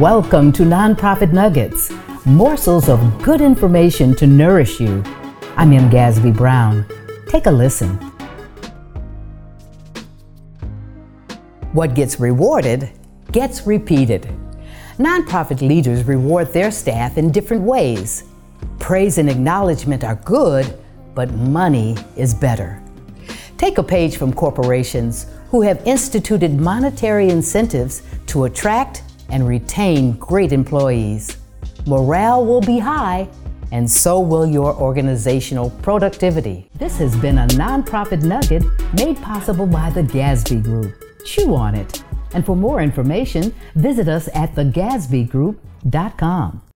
Welcome to Nonprofit Nuggets, morsels of good information to nourish you. I'm M. Gasby Brown. Take a listen. What gets rewarded gets repeated. Nonprofit leaders reward their staff in different ways. Praise and acknowledgement are good, but money is better. Take a page from corporations who have instituted monetary incentives to attract and retain great employees. Morale will be high, and so will your organizational productivity. This has been a nonprofit nugget made possible by the Gasby Group. Chew on it. And for more information, visit us at thegasbygroup.com.